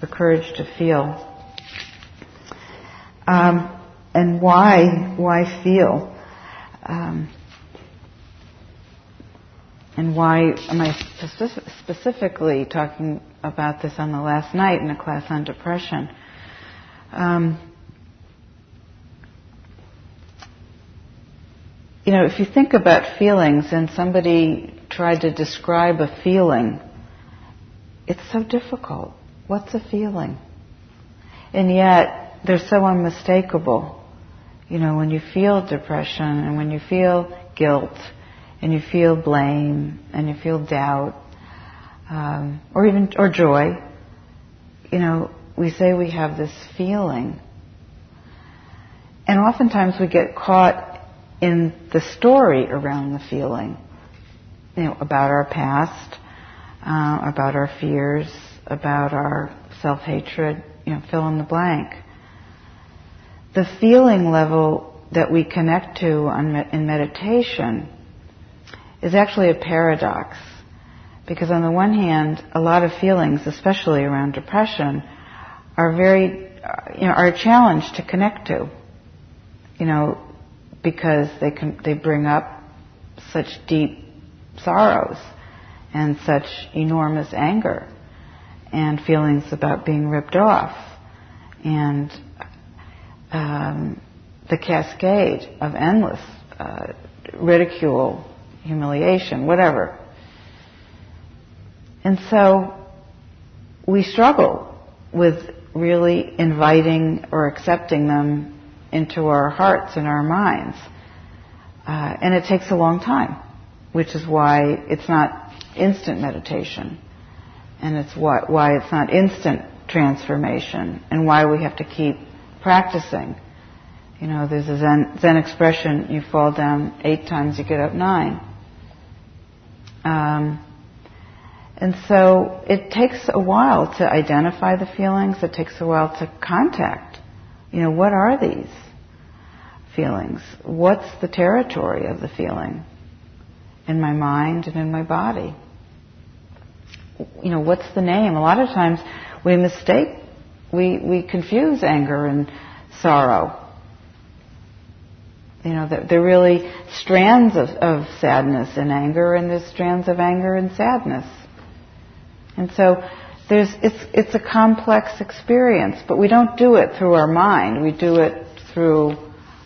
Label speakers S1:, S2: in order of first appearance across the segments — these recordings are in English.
S1: the courage to feel. Um, and why, why feel? Um, and why am I specific, specifically talking about this on the last night in a class on depression? Um, you know, if you think about feelings and somebody tried to describe a feeling, it's so difficult. What's a feeling? And yet, they're so unmistakable. You know, when you feel depression and when you feel guilt and you feel blame and you feel doubt, um, or even or joy, you know, we say we have this feeling, and oftentimes we get caught in the story around the feeling, you know, about our past, uh, about our fears, about our self-hatred, you know, fill in the blank. The feeling level that we connect to in meditation is actually a paradox. Because on the one hand, a lot of feelings, especially around depression, are very, you know, are a challenge to connect to. You know, because they can, they bring up such deep sorrows and such enormous anger and feelings about being ripped off and um, the cascade of endless uh, ridicule, humiliation, whatever. And so we struggle with really inviting or accepting them into our hearts and our minds. Uh, and it takes a long time, which is why it's not instant meditation. And it's why, why it's not instant transformation and why we have to keep practicing. You know, there's a Zen, Zen expression, you fall down eight times, you get up nine. Um, and so it takes a while to identify the feelings, it takes a while to contact. You know, what are these feelings? What's the territory of the feeling in my mind and in my body? You know, what's the name? A lot of times we mistake, we, we confuse anger and sorrow. You know, they're really strands of, of sadness and anger, and there's strands of anger and sadness. And so there's, it's, it's a complex experience, but we don't do it through our mind. We do it through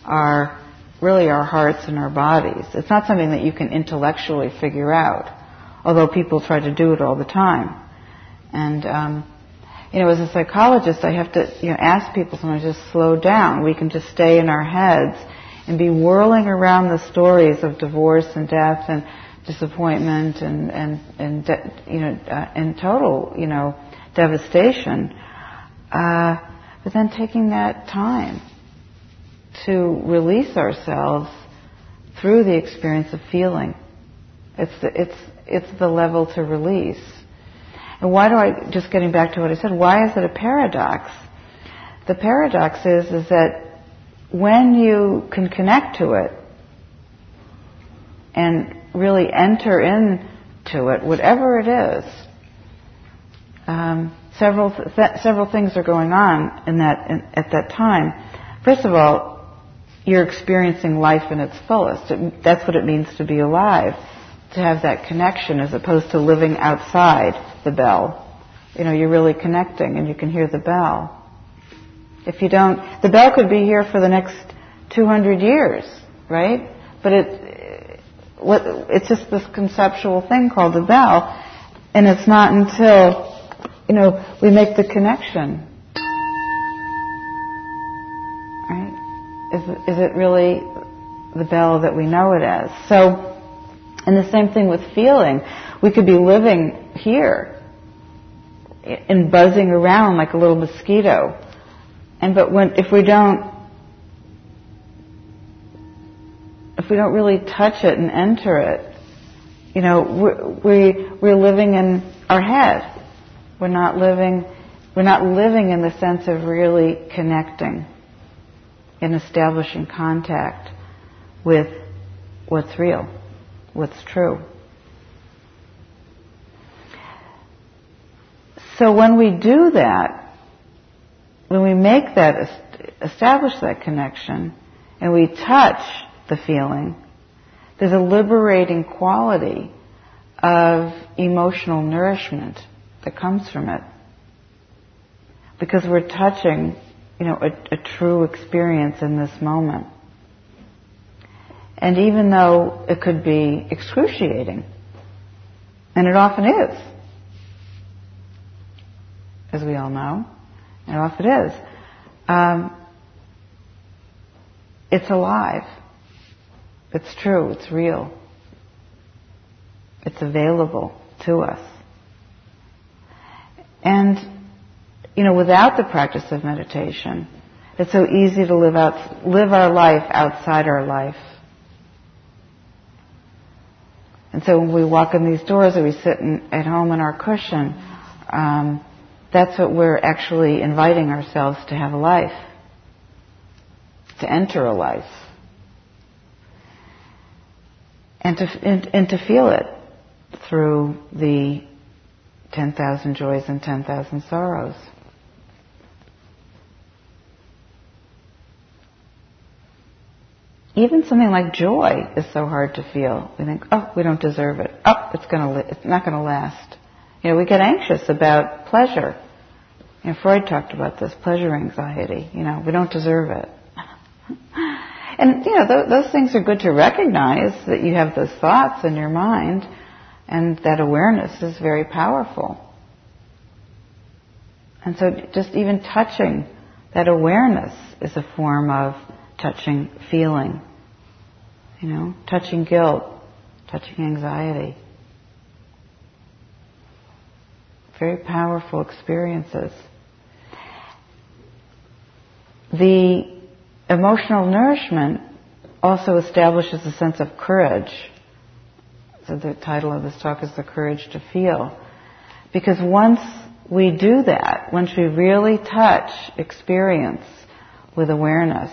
S1: our, really our hearts and our bodies. It's not something that you can intellectually figure out, although people try to do it all the time. And, um, you know, as a psychologist, I have to, you know, ask people sometimes just slow down. We can just stay in our heads and be whirling around the stories of divorce and death and disappointment and and and de- you know uh, and total you know devastation. Uh, but then taking that time to release ourselves through the experience of feeling. It's the, it's it's the level to release. And why do I just getting back to what I said? Why is it a paradox? The paradox is is that when you can connect to it and really enter into it, whatever it is, um, several th- several things are going on in that in, at that time. First of all, you're experiencing life in its fullest. It, that's what it means to be alive, to have that connection, as opposed to living outside the bell. You know, you're really connecting, and you can hear the bell. If you don't, the bell could be here for the next 200 years, right? But it, what, it's just this conceptual thing called the bell, and it's not until, you know, we make the connection, right? Is, is it really the bell that we know it as? So, and the same thing with feeling. We could be living here and buzzing around like a little mosquito and but when if we don't if we don't really touch it and enter it, you know, we we're living in our head. We're not living we're not living in the sense of really connecting and establishing contact with what's real, what's true. So when we do that, when we make that, establish that connection, and we touch the feeling, there's a liberating quality of emotional nourishment that comes from it. Because we're touching, you know, a, a true experience in this moment. And even though it could be excruciating, and it often is, as we all know, it often is, um, it's alive. It's true. It's real. It's available to us. And, you know, without the practice of meditation, it's so easy to live out, live our life outside our life. And so when we walk in these doors or we sit in, at home in our cushion, um, that's what we're actually inviting ourselves to have a life, to enter a life, and to, and, and to feel it through the 10,000 joys and 10,000 sorrows. Even something like joy is so hard to feel. We think, oh, we don't deserve it. Oh, it's gonna, it's not gonna last. You know, we get anxious about pleasure. You know, Freud talked about this, pleasure anxiety. You know, we don't deserve it. and, you know, th- those things are good to recognize that you have those thoughts in your mind, and that awareness is very powerful. And so just even touching that awareness is a form of touching feeling. You know, touching guilt, touching anxiety. Very powerful experiences. The emotional nourishment also establishes a sense of courage. So the title of this talk is The Courage to Feel. Because once we do that, once we really touch experience with awareness,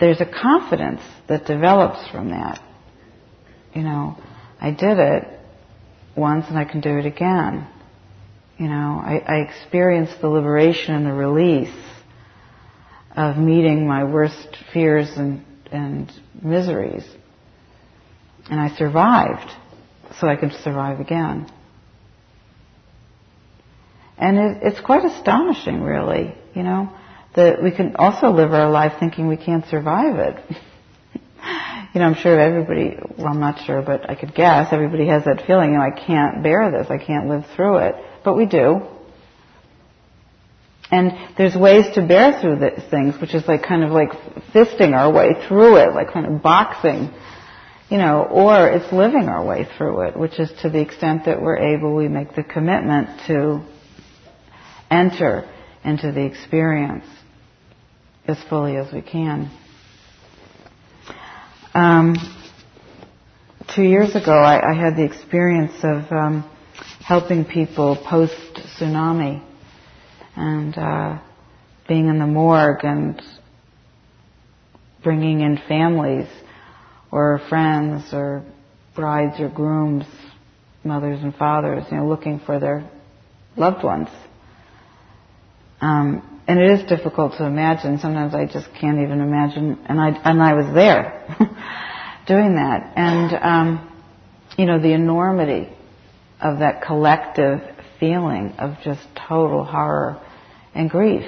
S1: there's a confidence that develops from that. You know, I did it once and I can do it again. You know, I, I experienced the liberation and the release of meeting my worst fears and, and miseries. And I survived, so I can survive again. And it, it's quite astonishing, really, you know, that we can also live our life thinking we can't survive it. you know, I'm sure everybody, well, I'm not sure, but I could guess everybody has that feeling, you know, I can't bear this, I can't live through it. But we do. And there's ways to bear through these things, which is like kind of like fisting our way through it, like kind of boxing, you know, or it's living our way through it, which is to the extent that we're able, we make the commitment to enter into the experience as fully as we can. Um, two years ago, I, I, had the experience of um, helping people post tsunami and uh, being in the morgue and bringing in families or friends or brides or grooms, mothers and fathers, you know, looking for their loved ones. Um, and it is difficult to imagine. Sometimes I just can't even imagine. And I and I was there doing that. And um, you know the enormity of that collective feeling of just total horror and grief.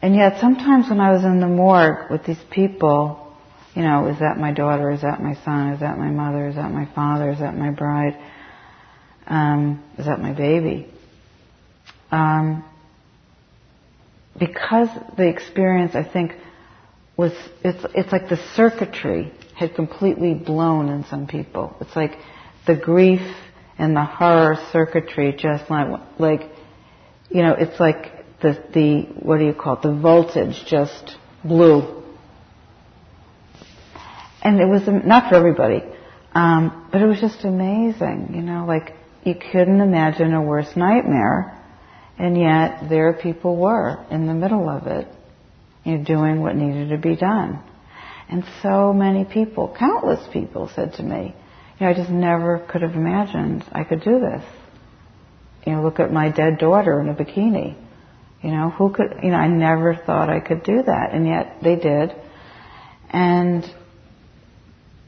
S1: And yet sometimes when I was in the morgue with these people, you know, is that my daughter? Is that my son? Is that my mother? Is that my father? Is that my bride? Um, is that my baby? Um, because the experience, I think, was it's it's like the circuitry had completely blown in some people. It's like the grief and the horror circuitry just like like you know, it's like the, the, what do you call it, the voltage just blew. And it was not for everybody, um, but it was just amazing, you know, like you couldn't imagine a worse nightmare, and yet there people were in the middle of it, you know, doing what needed to be done. And so many people, countless people said to me, you know, I just never could have imagined I could do this you know, look at my dead daughter in a bikini. You know, who could, you know, I never thought I could do that, and yet they did. And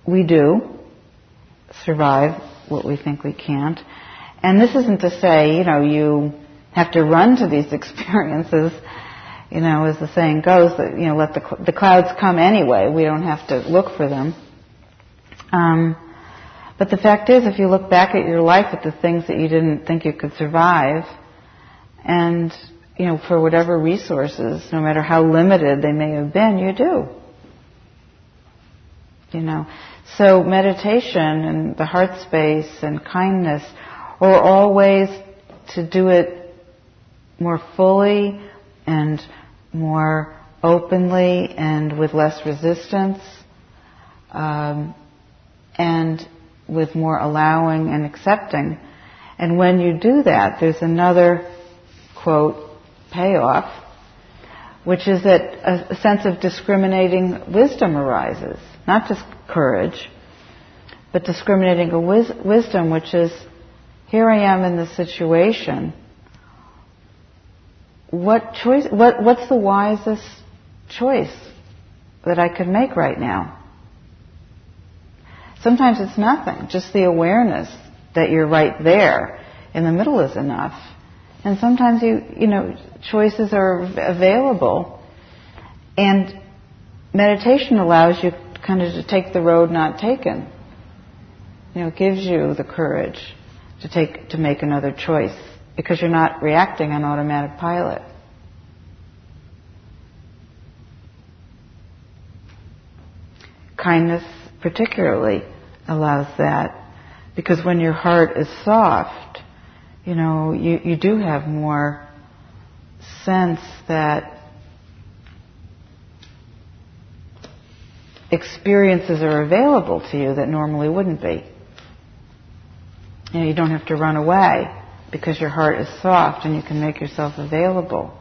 S1: we do survive what we think we can't. And this isn't to say, you know, you have to run to these experiences, you know, as the saying goes, that, you know, let the, the clouds come anyway. We don't have to look for them. Um, but the fact is, if you look back at your life at the things that you didn't think you could survive, and, you know, for whatever resources, no matter how limited they may have been, you do. You know, so meditation and the heart space and kindness are all ways to do it more fully and more openly and with less resistance um, and with more allowing and accepting. And when you do that, there's another quote payoff, which is that a, a sense of discriminating wisdom arises, not just courage, but discriminating a wis- wisdom, which is here I am in this situation. What choice? What, what's the wisest choice that I could make right now? Sometimes it's nothing. Just the awareness that you're right there in the middle is enough. And sometimes you, you know, choices are available. And meditation allows you kind of to take the road not taken. You know, it gives you the courage to take, to make another choice because you're not reacting on automatic pilot. Kindness particularly allows that because when your heart is soft, you know, you, you do have more sense that experiences are available to you that normally wouldn't be. You know, you don't have to run away because your heart is soft and you can make yourself available.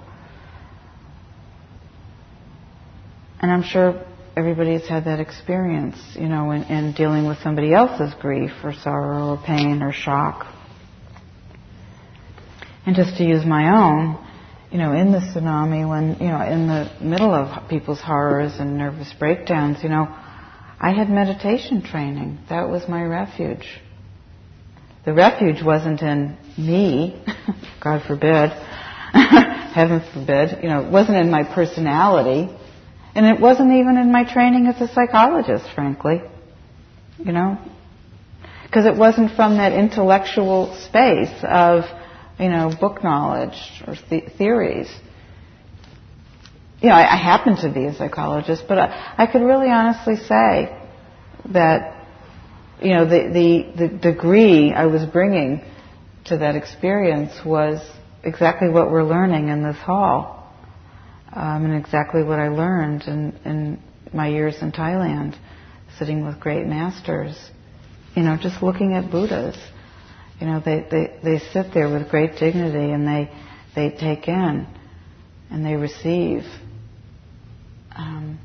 S1: And I'm sure everybody's had that experience, you know, in, in dealing with somebody else's grief or sorrow or pain or shock. And just to use my own, you know, in the tsunami, when, you know, in the middle of people's horrors and nervous breakdowns, you know, I had meditation training. That was my refuge. The refuge wasn't in me, God forbid, heaven forbid, you know, it wasn't in my personality and it wasn't even in my training as a psychologist, frankly. You know? Because it wasn't from that intellectual space of, you know, book knowledge or th- theories. You know, I, I, happen to be a psychologist, but I, I could really honestly say that, you know, the, the, the degree I was bringing to that experience was exactly what we're learning in this hall um, and exactly what I learned in, in my years in Thailand, sitting with great masters. You know, just looking at Buddhas. You know, they, they, they sit there with great dignity and they, they take in and they receive, um,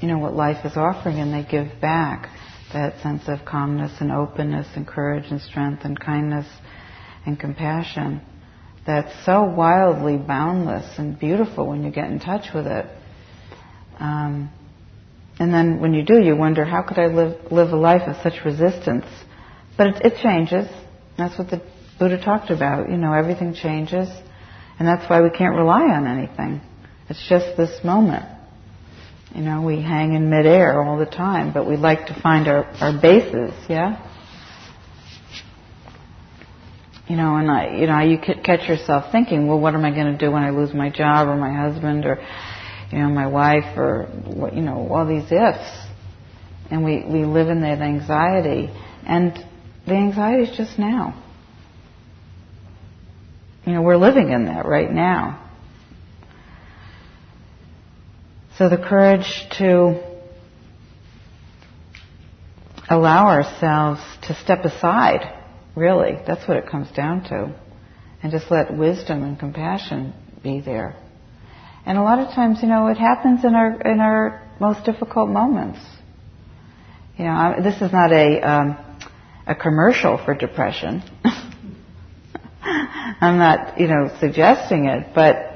S1: you know, what life is offering and they give back that sense of calmness and openness and courage and strength and kindness and compassion that's so wildly boundless and beautiful when you get in touch with it. Um, and then when you do, you wonder, how could I live, live a life of such resistance? But it, it changes. That's what the Buddha talked about. You know, everything changes. And that's why we can't rely on anything. It's just this moment. You know, we hang in midair all the time, but we like to find our, our bases, yeah? you know, and I, you know, you catch yourself thinking, well, what am I going to do when I lose my job or my husband or, you know, my wife or, you know, all these ifs. And we, we live in that anxiety. And the anxiety is just now. You know, we're living in that right now. So the courage to allow ourselves to step aside Really, that's what it comes down to. And just let wisdom and compassion be there. And a lot of times, you know, it happens in our in our most difficult moments. You know, this is not a um, a commercial for depression, I'm not, you know, suggesting it, but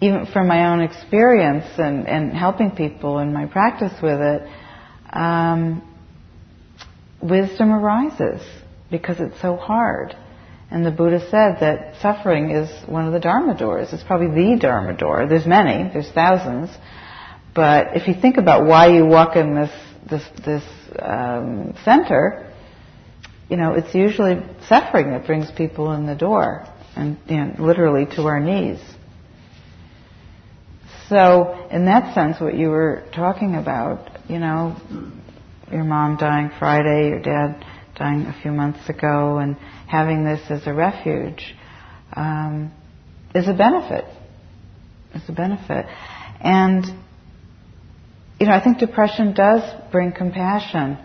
S1: even from my own experience and, and helping people in my practice with it, um, wisdom arises because it's so hard. And the Buddha said that suffering is one of the Dharma doors. It's probably the Dharma door. There's many, there's thousands. But if you think about why you walk in this, this, this um, center, you know, it's usually suffering that brings people in the door and know, literally to our knees. So, in that sense, what you were talking about, you know, your mom dying Friday, your dad dying a few months ago, and having this as a refuge um, is a benefit. It's a benefit. And, you know, I think depression does bring compassion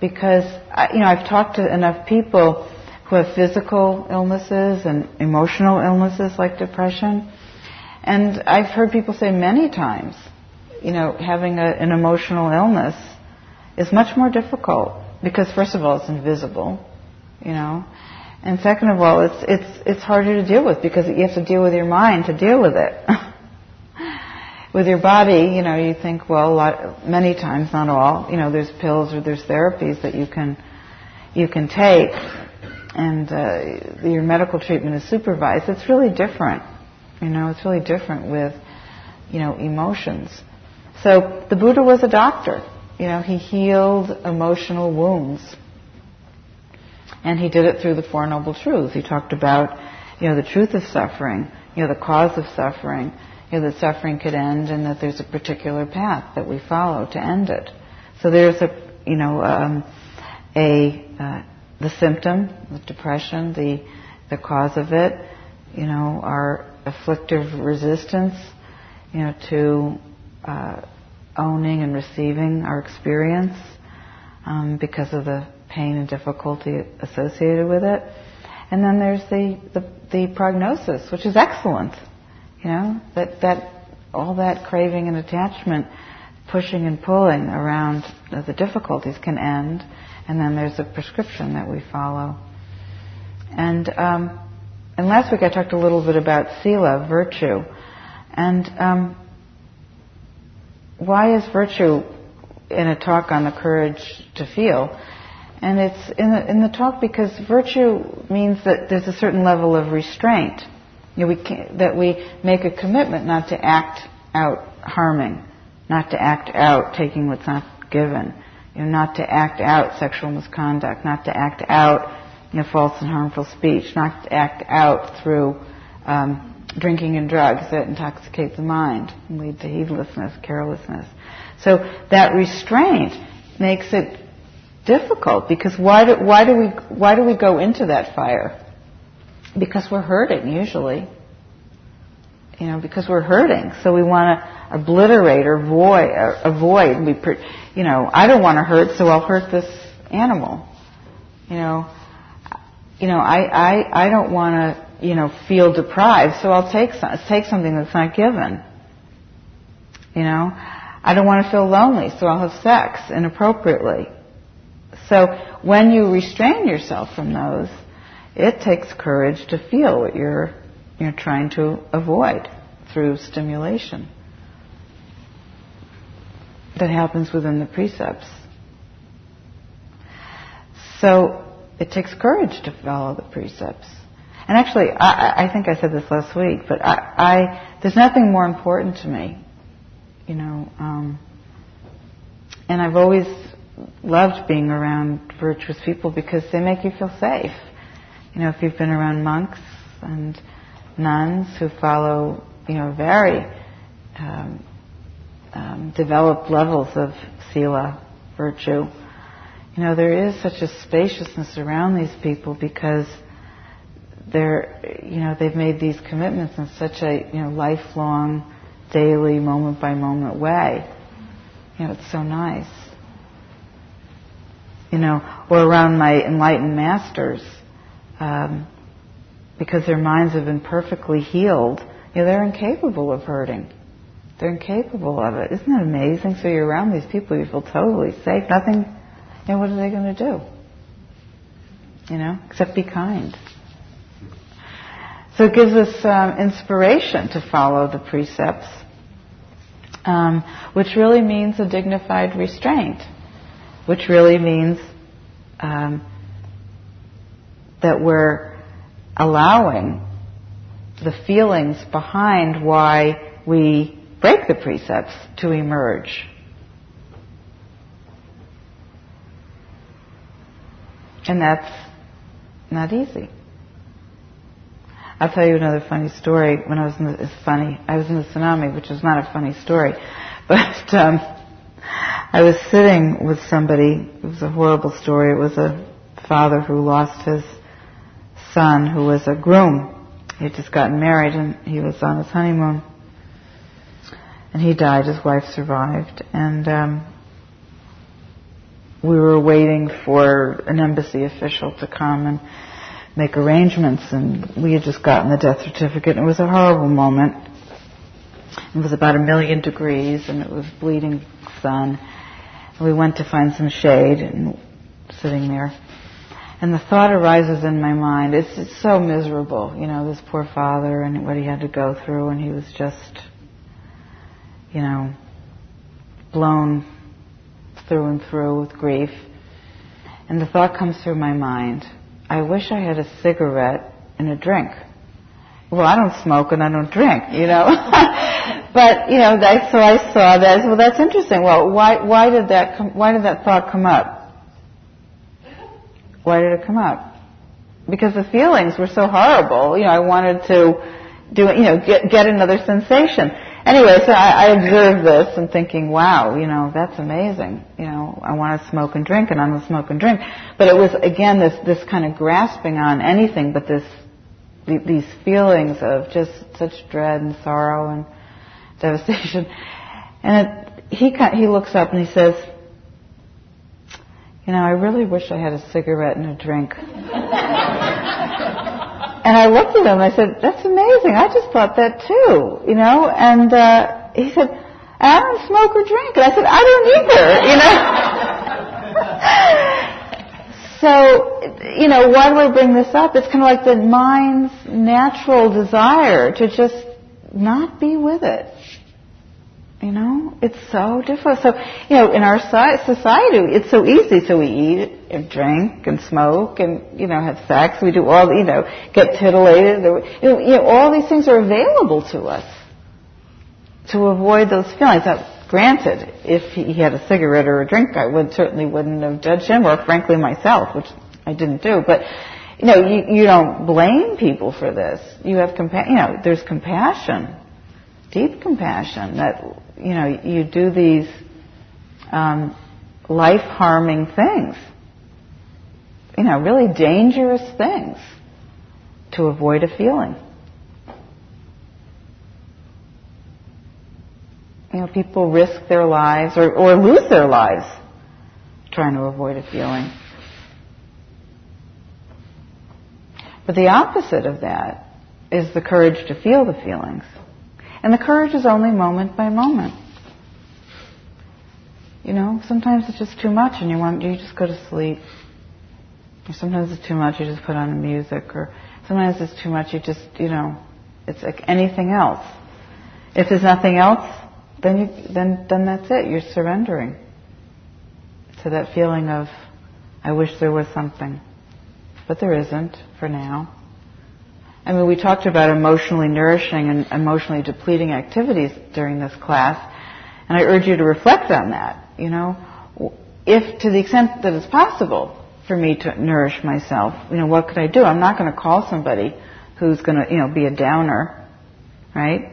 S1: because, I, you know, I've talked to enough people who have physical illnesses and emotional illnesses like depression. And I've heard people say many times, you know, having a, an emotional illness is much more difficult because first of all it's invisible, you know, and second of all it's it's it's harder to deal with because you have to deal with your mind to deal with it. with your body, you know, you think well, a lot, many times, not all, you know, there's pills or there's therapies that you can you can take, and uh, your medical treatment is supervised. It's really different, you know, it's really different with you know emotions. So the Buddha was a doctor. You know, he healed emotional wounds. And he did it through the Four Noble Truths. He talked about, you know, the truth of suffering, you know, the cause of suffering, you know, that suffering could end and that there's a particular path that we follow to end it. So there's a, you know, um, a, uh, the symptom, the depression, the, the cause of it, you know, our afflictive resistance, you know, to, uh, owning and receiving our experience um, because of the pain and difficulty associated with it. And then there's the, the, the prognosis, which is excellent. You know, that, that all that craving and attachment, pushing and pulling around the difficulties can end. And then there's a prescription that we follow. And, um, and last week I talked a little bit about sila, virtue. And um, why is virtue in a talk on the courage to feel? And it's in the, in the talk because virtue means that there's a certain level of restraint. You know, we that we make a commitment not to act out harming, not to act out taking what's not given, you know, not to act out sexual misconduct, not to act out you know, false and harmful speech, not act out through um, drinking and drugs that intoxicate the mind and lead to heedlessness, carelessness. So that restraint makes it difficult because why do, why do we why do we go into that fire? Because we're hurting usually. You know, because we're hurting, so we want to obliterate or avoid. Or avoid. We, you know, I don't want to hurt, so I'll hurt this animal. You know, you know, I I I don't want to you know, feel deprived, so I'll take some, take something that's not given. You know, I don't want to feel lonely, so I'll have sex inappropriately. So when you restrain yourself from those, it takes courage to feel what you're you're trying to avoid through stimulation. That happens within the precepts. So it takes courage to follow the precepts. And actually, I, I think I said this last week, but I, I there's nothing more important to me, you know. Um, and I've always loved being around virtuous people because they make you feel safe. You know, if you've been around monks and nuns who follow, you know, very um, um, developed levels of sila, virtue, you know, there is such a spaciousness around these people because they're, you know, they've made these commitments in such a, you know, lifelong, daily, moment by moment way. You know, it's so nice. You know, or around my enlightened masters, um, because their minds have been perfectly healed, you know, they're incapable of hurting. They're incapable of it. Isn't it amazing? So you're around these people, you feel totally safe. Nothing, know, what are they going to do? You know, except be kind. So it gives us um, inspiration to follow the precepts, um, which really means a dignified restraint, which really means um, that we're allowing the feelings behind why we break the precepts to emerge. And that's not easy. I'll tell you another funny story. When I was in the, it's funny. I was in the tsunami, which is not a funny story, but um, I was sitting with somebody. It was a horrible story. It was a father who lost his son, who was a groom. He had just gotten married, and he was on his honeymoon. And he died. His wife survived, and um, we were waiting for an embassy official to come and make arrangements and we had just gotten the death certificate and it was a horrible moment. It was about a million degrees and it was bleeding sun. And we went to find some shade and sitting there. And the thought arises in my mind, it's, it's so miserable, you know, this poor father and what he had to go through and he was just, you know, blown through and through with grief. And the thought comes through my mind, I wish I had a cigarette and a drink. Well, I don't smoke and I don't drink, you know. but you know, I, so I saw that. Well, that's interesting. Well, why why did that why did that thought come up? Why did it come up? Because the feelings were so horrible. You know, I wanted to do you know get get another sensation. Anyway, so I, I observed this and thinking, wow, you know, that's amazing. You know, I want to smoke and drink and I'm going to smoke and drink. But it was, again, this, this kind of grasping on anything but this, these feelings of just such dread and sorrow and devastation. And it, he, he looks up and he says, you know, I really wish I had a cigarette and a drink. And I looked at him I said, that's amazing. I just thought that too, you know? And, uh, he said, I don't smoke or drink. And I said, I don't either, you know? so, you know, why do I bring this up? It's kind of like the mind's natural desire to just not be with it. You know, it's so difficult. So, you know, in our society, it's so easy. So we eat and drink and smoke and, you know, have sex. We do all, you know, get titillated. You know, all these things are available to us to avoid those feelings. Now, granted, if he had a cigarette or a drink, I would certainly wouldn't have judged him, or frankly myself, which I didn't do. But you know, you, you don't blame people for this. You have compa- you know, there's compassion, deep compassion that you know, you do these um, life-harming things, you know, really dangerous things to avoid a feeling. You know, people risk their lives or, or lose their lives trying to avoid a feeling. But the opposite of that is the courage to feel the feelings. And the courage is only moment by moment. You know, sometimes it's just too much and you want, you just go to sleep. Or sometimes it's too much, you just put on the music. Or sometimes it's too much, you just, you know, it's like anything else. If there's nothing else, then you, then, then that's it. You're surrendering to that feeling of, I wish there was something. But there isn't for now. I mean, we talked about emotionally nourishing and emotionally depleting activities during this class, and I urge you to reflect on that. You know, if to the extent that it's possible for me to nourish myself, you know, what could I do? I'm not going to call somebody who's going to, you know, be a downer, right?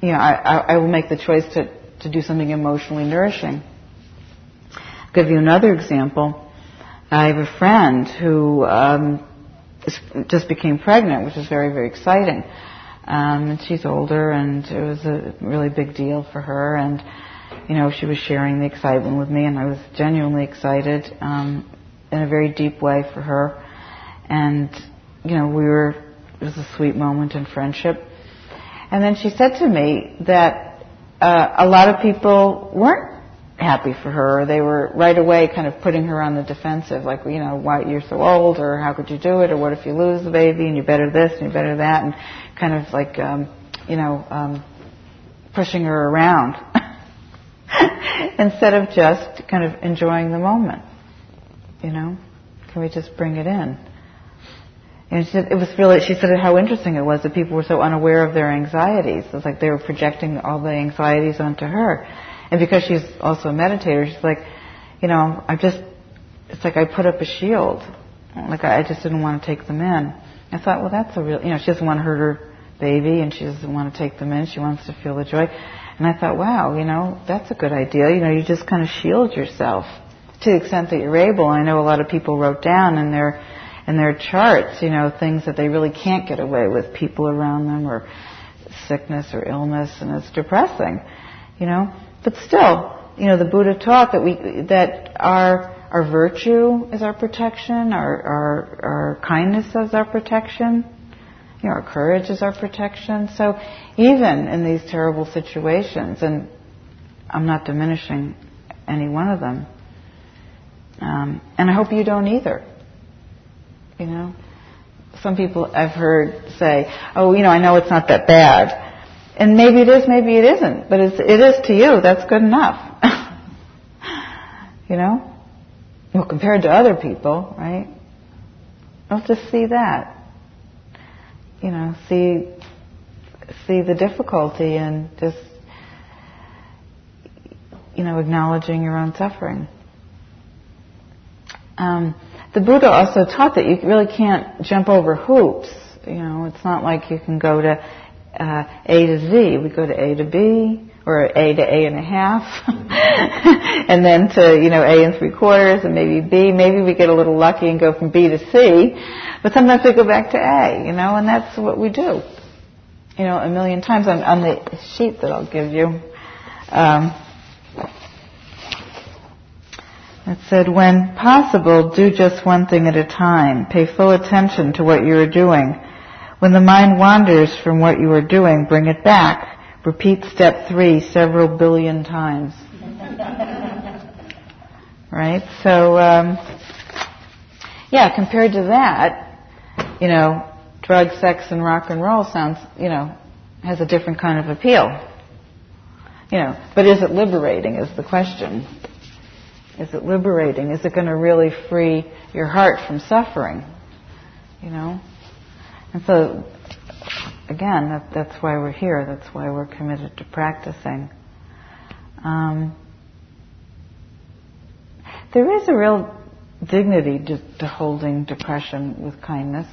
S1: You know, I, I, I will make the choice to, to do something emotionally nourishing. I'll give you another example. I have a friend who um, just became pregnant, which is very, very exciting. Um, and she's older, and it was a really big deal for her. And you know, she was sharing the excitement with me, and I was genuinely excited um, in a very deep way for her. And you know, we were it was a sweet moment in friendship. And then she said to me that uh, a lot of people weren't happy for her. They were right away kind of putting her on the defensive, like, you know, why you're so old, or how could you do it, or what if you lose the baby, and you better this, and you better that, and kind of like, um, you know, um, pushing her around instead of just kind of enjoying the moment. You know, can we just bring it in? And she said it was really. She said how interesting it was that people were so unaware of their anxieties. It was like they were projecting all the anxieties onto her, and because she's also a meditator, she's like, you know, I just. It's like I put up a shield. Like I just didn't want to take them in. I thought, well, that's a real. You know, she doesn't want to hurt her baby, and she doesn't want to take them in. She wants to feel the joy. And I thought, wow, you know, that's a good idea. You know, you just kind of shield yourself to the extent that you're able. I know a lot of people wrote down in their in their charts, you know, things that they really can't get away with, people around them or sickness or illness, and it's depressing, you know. But still, you know, the Buddha taught that we that our our virtue is our protection, our our, our kindness is our protection, you know, our courage is our protection. So even in these terrible situations, and I'm not diminishing any one of them, um, and I hope you don't either. You know, some people I've heard say, "Oh, you know, I know it's not that bad," and maybe it is, maybe it isn't, but it's, it is to you. That's good enough. you know, well, compared to other people, right? Let's just see that. You know, see see the difficulty and just you know acknowledging your own suffering. Um, the Buddha also taught that you really can't jump over hoops. You know, it's not like you can go to uh, A to Z. We go to A to B, or A to A and a half, and then to you know A and three quarters, and maybe B. Maybe we get a little lucky and go from B to C, but sometimes we go back to A. You know, and that's what we do. You know, a million times on, on the sheet that I'll give you. Um, it said, when possible, do just one thing at a time. Pay full attention to what you are doing. When the mind wanders from what you are doing, bring it back. Repeat step three several billion times. right? So, um, yeah, compared to that, you know, drug, sex, and rock and roll sounds, you know, has a different kind of appeal. You know, but is it liberating is the question. Is it liberating? Is it going to really free your heart from suffering? You know? And so, again, that, that's why we're here. That's why we're committed to practicing. Um, there is a real dignity to, to holding depression with kindness.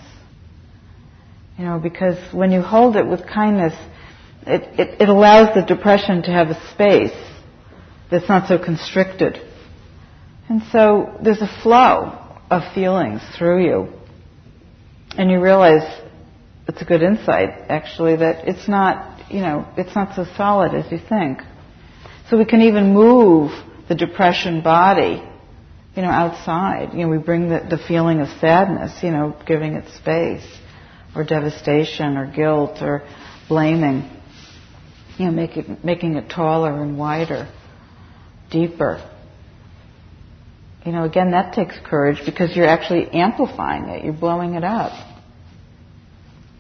S1: You know, because when you hold it with kindness, it, it, it allows the depression to have a space that's not so constricted. And so there's a flow of feelings through you. And you realize it's a good insight, actually, that it's not, you know, it's not so solid as you think. So we can even move the depression body, you know, outside. You know, we bring the, the feeling of sadness, you know, giving it space, or devastation, or guilt, or blaming. You know, make it, making it taller and wider, deeper. You know, again, that takes courage because you're actually amplifying it. You're blowing it up.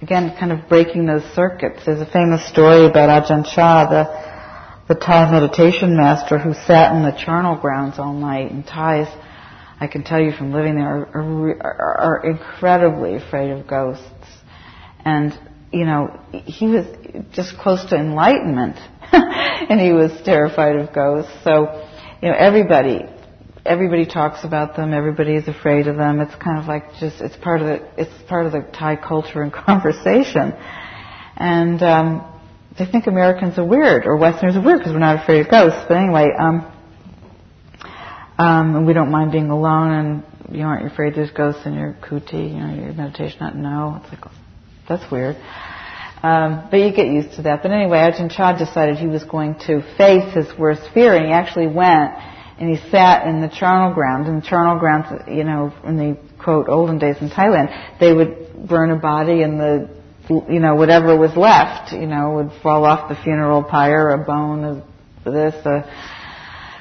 S1: Again, kind of breaking those circuits. There's a famous story about Ajahn Chah, the, the Thai meditation master who sat in the charnel grounds all night. And Thais, I can tell you from living there, are, are, are incredibly afraid of ghosts. And, you know, he was just close to enlightenment. and he was terrified of ghosts. So, you know, everybody everybody talks about them. Everybody is afraid of them. It's kind of like just it's part of the it's part of the Thai culture and conversation, and um, they think Americans are weird or Westerners are weird because we're not afraid of ghosts. But anyway, um, um, and we don't mind being alone, and you aren't afraid there's ghosts in your kuti, you know, your meditation not no. It's like that's weird. Um, but you get used to that. But anyway, Ajahn Chah decided he was going to face his worst fear, and he actually went and he sat in the charnel grounds. And charnel grounds, you know, in the quote olden days in Thailand, they would burn a body and the, you know, whatever was left, you know, would fall off the funeral pyre, a bone of this, a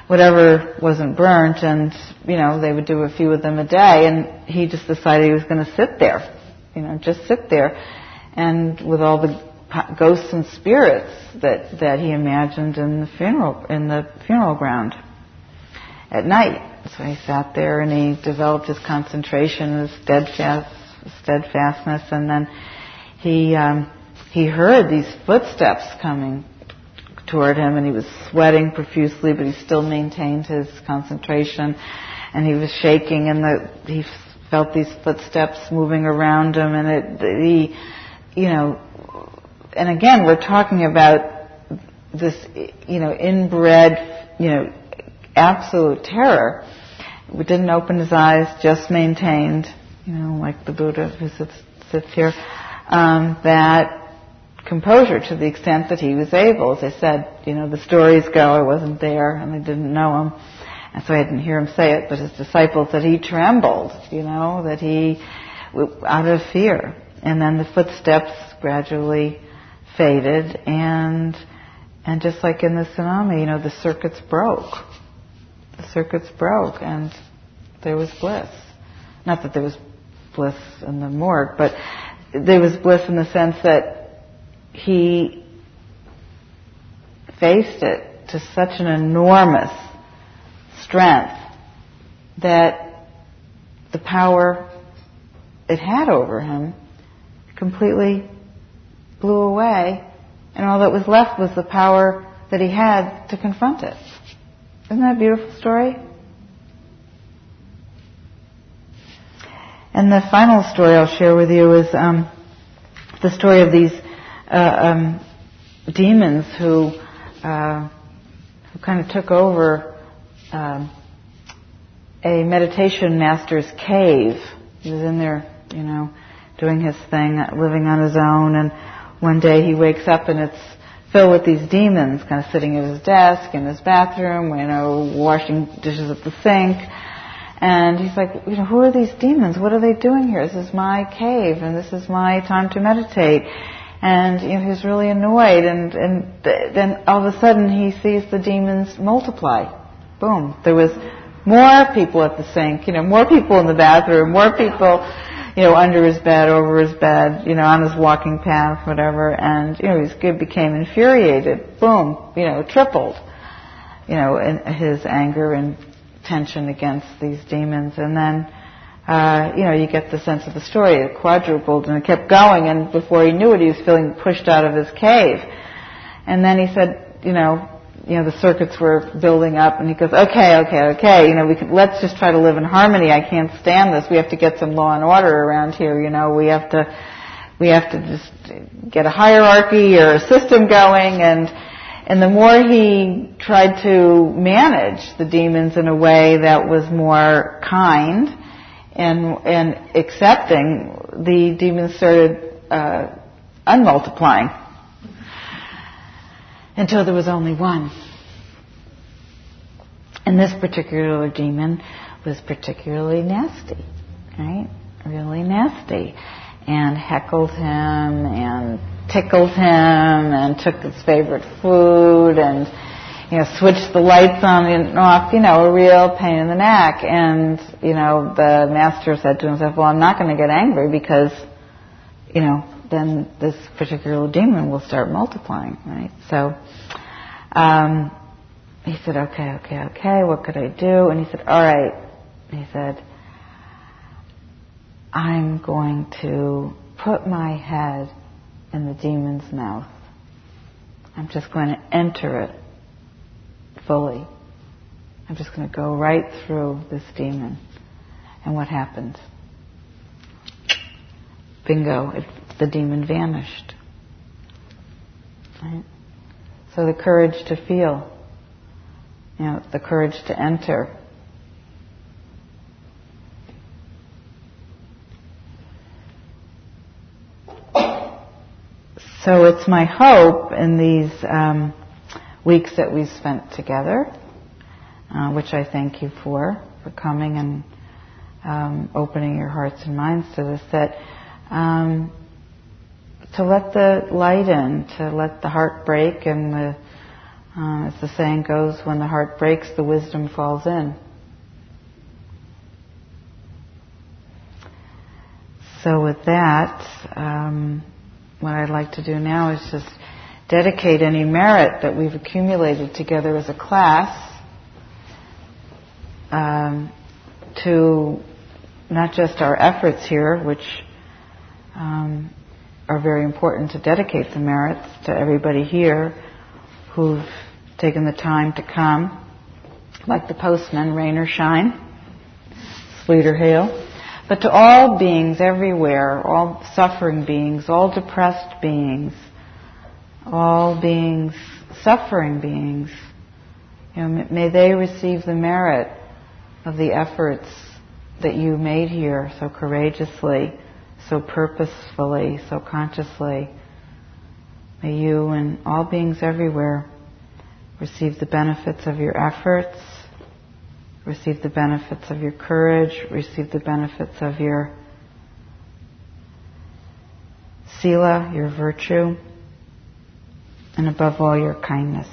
S1: whatever wasn't burnt, and you know they would do a few of them a day. And he just decided he was going to sit there, you know, just sit there, and with all the ghosts and spirits that that he imagined in the funeral in the funeral ground at night. So he sat there and he developed his concentration, his steadfast, steadfastness, and then he um, he heard these footsteps coming toward him, and he was sweating profusely, but he still maintained his concentration, and he was shaking, and the, he felt these footsteps moving around him, and it, he, you know, and again, we're talking about this, you know, inbred, you know, absolute terror. Didn't open his eyes, just maintained, you know, like the Buddha who sits, sits here, um, that composure to the extent that he was able. As I said, you know, the stories go, I wasn't there and I didn't know him. And so I didn't hear him say it, but his disciples that he trembled, you know, that he, out of fear. And then the footsteps gradually faded and, and just like in the tsunami, you know, the circuits broke. The circuits broke and there was bliss. Not that there was bliss in the morgue, but there was bliss in the sense that he faced it to such an enormous strength that the power it had over him completely blew away, and all that was left was the power that he had to confront it. Isn't that a beautiful story? And the final story I'll share with you is um, the story of these uh, um, demons who uh, who kind of took over um, a meditation master's cave. He was in there, you know, doing his thing, living on his own, and one day he wakes up and it's filled with these demons, kind of sitting at his desk in his bathroom, you know, washing dishes at the sink. And he's like, you know, who are these demons? What are they doing here? This is my cave and this is my time to meditate and you know, he was really annoyed. And, and th- then all of a sudden he sees the demons multiply. Boom. There was more people at the sink, you know, more people in the bathroom, more people, you know, under his bed, over his bed, you know, on his walking path, whatever. And, you know, he became infuriated. Boom. You know, tripled, you know, in his anger and tension against these demons. And then, uh, you know, you get the sense of the story. It quadrupled and it kept going, and before he knew it, he was feeling pushed out of his cave. And then he said, you know, you know, the circuits were building up, and he goes, okay, okay, okay, you know, we can, let's just try to live in harmony. I can't stand this. We have to get some law and order around here. You know, we have to, we have to just get a hierarchy or a system going, and and the more he tried to manage the demons in a way that was more kind and and accepting, the demons started uh, unmultiplying until there was only one. And this particular demon was particularly nasty, right? Really nasty. And heckled him and tickled him and took his favorite food and you know, switch the lights on and off, you know, a real pain in the neck. And, you know, the master said to himself, well, I'm not going to get angry because, you know, then this particular demon will start multiplying, right? So, um, he said, okay, okay, okay, what could I do? And he said, all right. He said, I'm going to put my head in the demon's mouth. I'm just going to enter it fully. I'm just going to go right through this demon. And what happened? Bingo, it, the demon vanished. Right? So the courage to feel, you know, the courage to enter. So it's my hope in these um, weeks that we spent together, uh, which I thank you for, for coming and um, opening your hearts and minds to this, that um, to let the light in, to let the heart break and the Uh, as the saying goes, when the heart breaks, the wisdom falls in. So with that, um, what I'd like to do now is just dedicate any merit that we've accumulated together as a class um, to not just our efforts here, which um, are very important to dedicate the merits to everybody here who've taken the time to come, like the postman, rain or shine, sleet or hail, but to all beings everywhere, all suffering beings, all depressed beings, all beings, suffering beings. You know, may they receive the merit of the efforts that you made here so courageously, so purposefully, so consciously. May you and all beings everywhere receive the benefits of your efforts, receive the benefits of your courage, receive the benefits of your sila, your virtue, and above all, your kindness.